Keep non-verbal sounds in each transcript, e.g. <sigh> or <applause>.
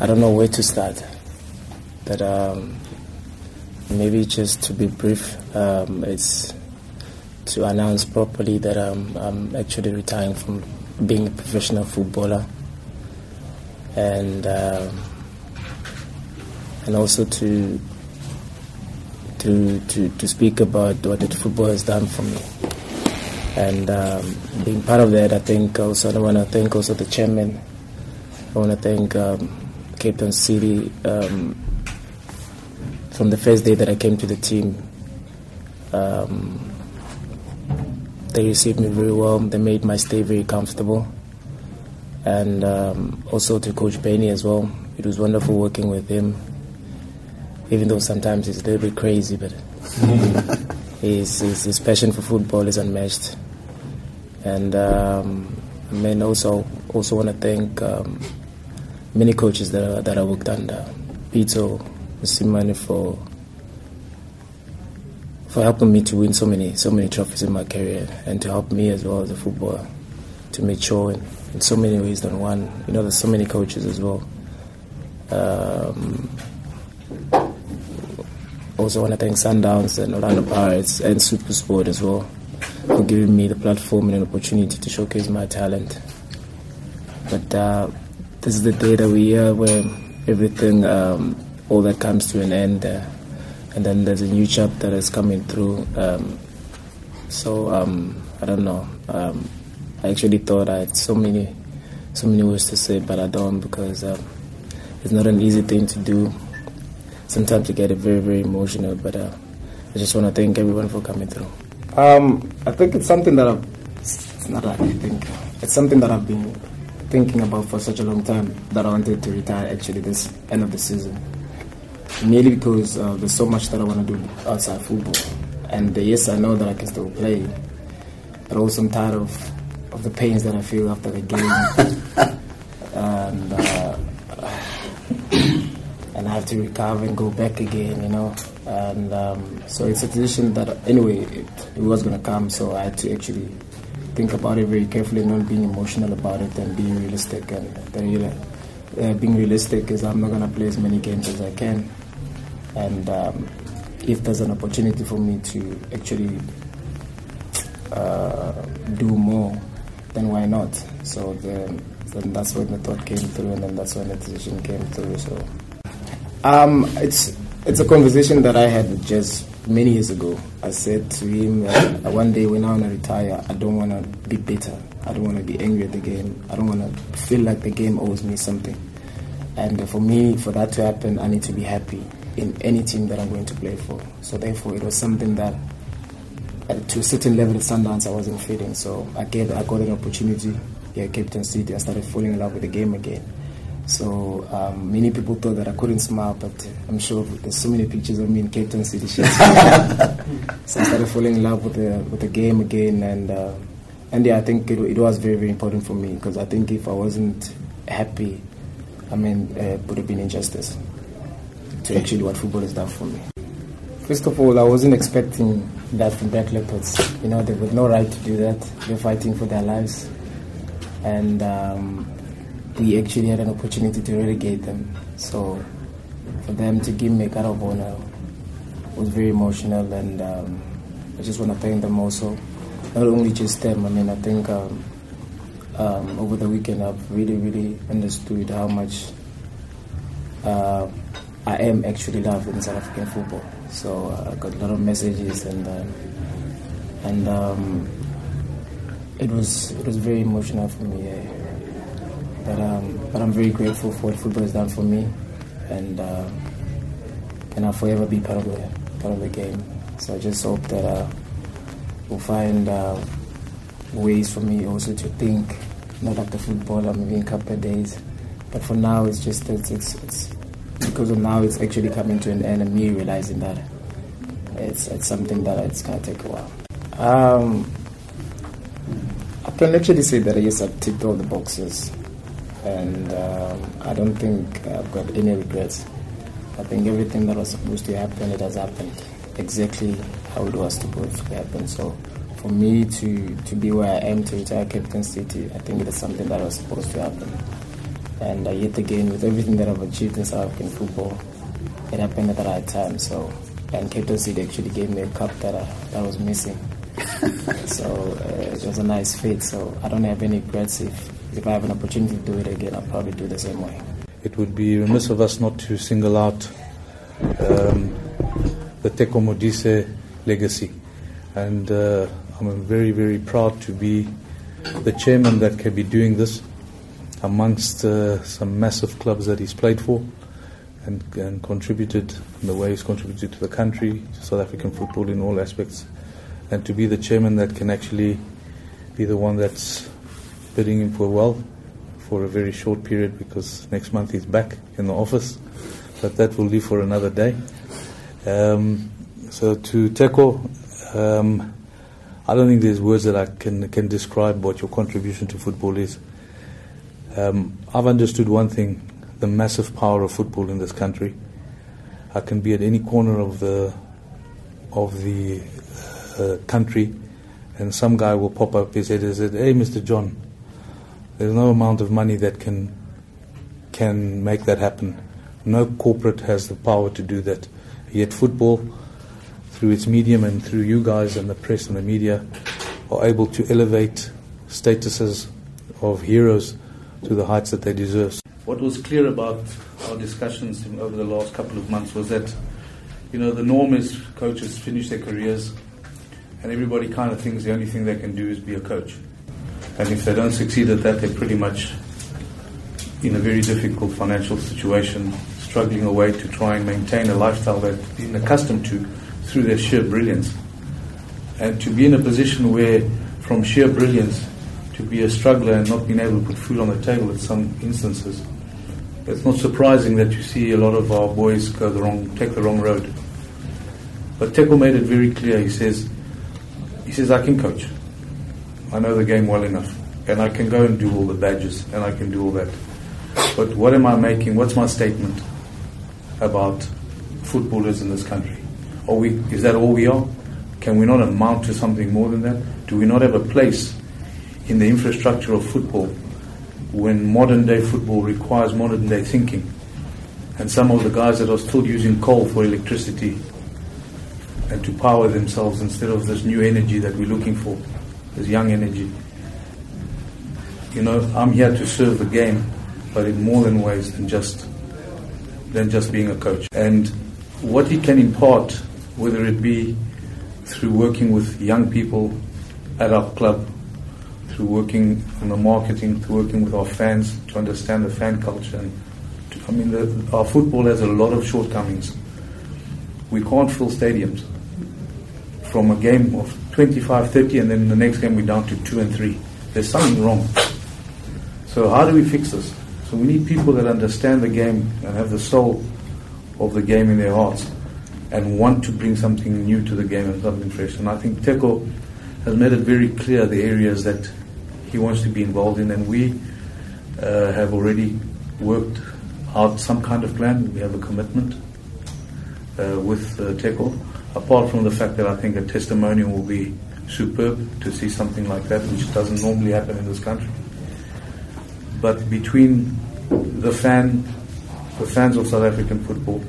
I don't know where to start. But um, maybe just to be brief, um, it's to announce properly that um, I'm actually retiring from being a professional footballer, and um, and also to to to to speak about what the football has done for me. And um, being part of that, I think also I want to thank also the chairman. I want to thank um, Cape Town City um, from the first day that I came to the team. Um, they received me very well. They made my stay very comfortable. And um, also to Coach Benni as well. It was wonderful working with him. Even though sometimes he's a little bit crazy, but <laughs> his, his, his passion for football is unmatched. And um, I mean, also also want to thank um, many coaches that I, that I worked under, Pitso Mosimane for for helping me to win so many so many trophies in my career and to help me as well as a footballer to mature in, in so many ways than one. You know, there's so many coaches as well. Um, also want to thank Sundowns and Orlando Pirates and Supersport as well for giving me the platform and an opportunity to showcase my talent. But uh, this is the day that we are where everything, um, all that comes to an end. Uh, and then there's a new chapter that's coming through. Um, so um, I don't know. Um, I actually thought I had so many, so many words to say, but I don't because um, it's not an easy thing to do. Sometimes you get very, very emotional, but uh, I just want to thank everyone for coming through. Um, I think it's something that I've, it's not like I think, it's something that I've been thinking about for such a long time that I wanted to retire actually this end of the season. Mainly because uh, there's so much that I want to do outside football. And uh, yes, I know that I can still play, but also I'm tired of, of the pains that I feel after the game. <laughs> and, uh, <sighs> and I have to recover and go back again, you know. And um, so it's a decision that, anyway, it, it was going to come, so I had to actually think about it very carefully, not being emotional about it and being realistic. And the, uh, being realistic is I'm not going to play as many games as I can. And um, if there's an opportunity for me to actually uh, do more, then why not? So then, that's when the thought came through, and then that's when the decision came through. So um, it's it's a conversation that I had with Jazz many years ago. I said to him that one day when I want to retire, I don't want to be bitter. I don't want to be angry at the game. I don't want to feel like the game owes me something. And for me, for that to happen, I need to be happy in any team that I'm going to play for. So therefore, it was something that, uh, to a certain level at Sundowns, I wasn't feeling. So I gave, I got an opportunity here at Cape Town City. I started falling in love with the game again. So um, many people thought that I couldn't smile, but I'm sure there's so many pictures of me in Cape Town City. <laughs> so I started falling in love with the with the game again, and uh, and yeah, I think it, it was very very important for me because I think if I wasn't happy, I mean, uh, it would have been injustice to actually what football has done for me. First of all, I wasn't expecting that from Black Leopards. You know, they had no right to do that. They're fighting for their lives, and. Um, we actually had an opportunity to relegate them. So for them to give me a card of honor was very emotional, and um, I just want to thank them also. Not only just them, I mean, I think um, um, over the weekend I've really, really understood how much uh, I am actually loved in South African football. So uh, I got a lot of messages, and uh, and um, it was it was very emotional for me. Yeah. But, um, but I'm very grateful for what football has done for me, and uh, and I'll forever be part of the part of the game. So I just hope that uh, we'll find uh, ways for me also to think, not like the footballer, maybe in a couple of days. But for now, it's just it's it's, it's because of now it's actually coming to an end, and me realizing that it's it's something that it's gonna take a while. Um, I can actually say that I've ticked all the boxes and um, I don't think I've got any regrets. I think everything that was supposed to happen, it has happened exactly how it was supposed to happen. So for me to, to be where I am to retire Cape Town City, I think it is something that was supposed to happen. And uh, yet again, with everything that I've achieved in South African football, it happened at the right time. So, and Cape Town City actually gave me a cup that I, that was missing. <laughs> so uh, it was a nice fit. So I don't have any regrets. If if I have an opportunity to do it again, I'll probably do the same way. It would be remiss of us not to single out um, the Teko Modise legacy, and uh, I'm very very proud to be the chairman that can be doing this amongst uh, some massive clubs that he's played for and, and contributed in the way he's contributed to the country, to South African football in all aspects, and to be the chairman that can actually be the one that's bidding him for well for a very short period because next month he's back in the office, but that will leave for another day. Um, so to Teko, um, I don't think there's words that I can can describe what your contribution to football is. Um, I've understood one thing: the massive power of football in this country. I can be at any corner of the of the uh, country, and some guy will pop up his head and say, "Hey, Mr. John, there's no amount of money that can can make that happen. No corporate has the power to do that. Yet football, through its medium and through you guys and the press and the media, are able to elevate statuses of heroes to the heights that they deserve. What was clear about our discussions over the last couple of months was that, you know, the norm is coaches finish their careers, and everybody kind of thinks the only thing they can do is be a coach. And if they don't succeed at that, they're pretty much in a very difficult financial situation, struggling away to try and maintain a lifestyle they've been accustomed to through their sheer brilliance. And to be in a position where, from sheer brilliance, to be a struggler and not being able to put food on the table in some instances, it's not surprising that you see a lot of our boys go the wrong, take the wrong road. But Teko made it very clear. He says, he says, I can coach. I know the game well enough, and I can go and do all the badges, and I can do all that. But what am I making? What's my statement about footballers in this country? Are we? Is that all we are? Can we not amount to something more than that? Do we not have a place in the infrastructure of football when modern day football requires modern day thinking? And some of the guys that are still using coal for electricity and to power themselves instead of this new energy that we're looking for this young energy. You know, I'm here to serve the game, but in more than ways than just than just being a coach. And what he can impart, whether it be through working with young people at our club, through working on the marketing, through working with our fans to understand the fan culture. And to, I mean, the, our football has a lot of shortcomings. We can't fill stadiums from a game of 25, 30, and then the next game we're down to 2 and 3. There's something wrong. So, how do we fix this? So, we need people that understand the game and have the soul of the game in their hearts and want to bring something new to the game and something fresh. And I think Teko has made it very clear the areas that he wants to be involved in, and we uh, have already worked out some kind of plan. We have a commitment uh, with uh, Teko apart from the fact that I think a testimonial will be superb to see something like that, which doesn't normally happen in this country. But between the fan, the fans of South African football,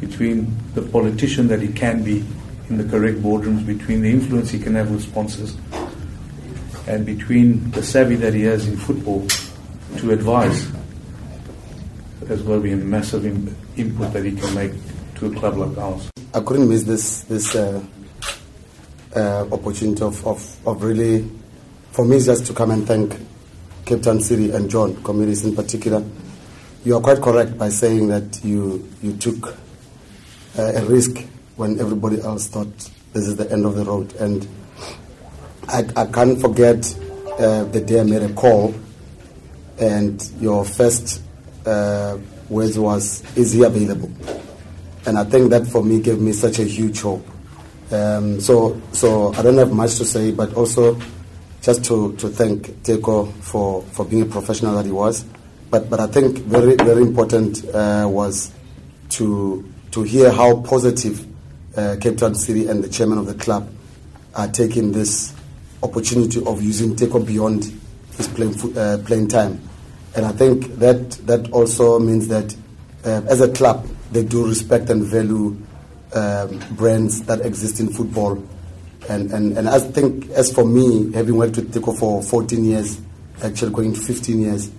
between the politician that he can be in the correct boardrooms, between the influence he can have with sponsors, and between the savvy that he has in football to advise, there's got to be a massive input that he can make to club. I couldn't miss this this uh, uh, opportunity of, of, of really, for me, just to come and thank Cape Town City and John Comitis in particular. You are quite correct by saying that you you took uh, a risk when everybody else thought this is the end of the road, and I, I can't forget uh, the day I made a call, and your first uh, words was, "Is he available?" And I think that for me gave me such a huge hope. Um, so, so I don't have much to say, but also just to, to thank Teko for, for being a professional that he was. But, but I think very, very important uh, was to, to hear how positive uh, Cape Town City and the chairman of the club are taking this opportunity of using Teko beyond his playing, uh, playing time. And I think that that also means that uh, as a club, they do respect and value um, brands that exist in football. And, and, and I think, as for me, having worked with Teko for 14 years, actually going to 15 years,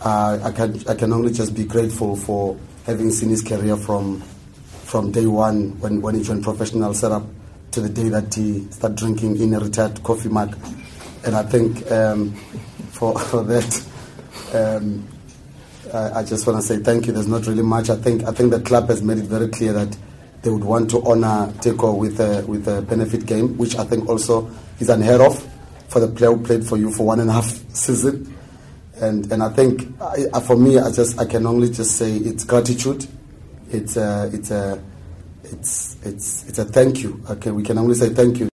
uh, I, can, I can only just be grateful for having seen his career from, from day one when, when he joined professional setup to the day that he started drinking in a retired coffee mug. And I think um, for, <laughs> for that, um, I, just want to say thank you. There's not really much. I think I think the club has made it very clear that they would want to honor Teko with a, with a benefit game, which I think also is unheard of for the player who played for you for one and a half season. And and I think I, for me, I just I can only just say it's gratitude. It's a, it's a it's it's it's a thank you. Okay, we can only say thank you.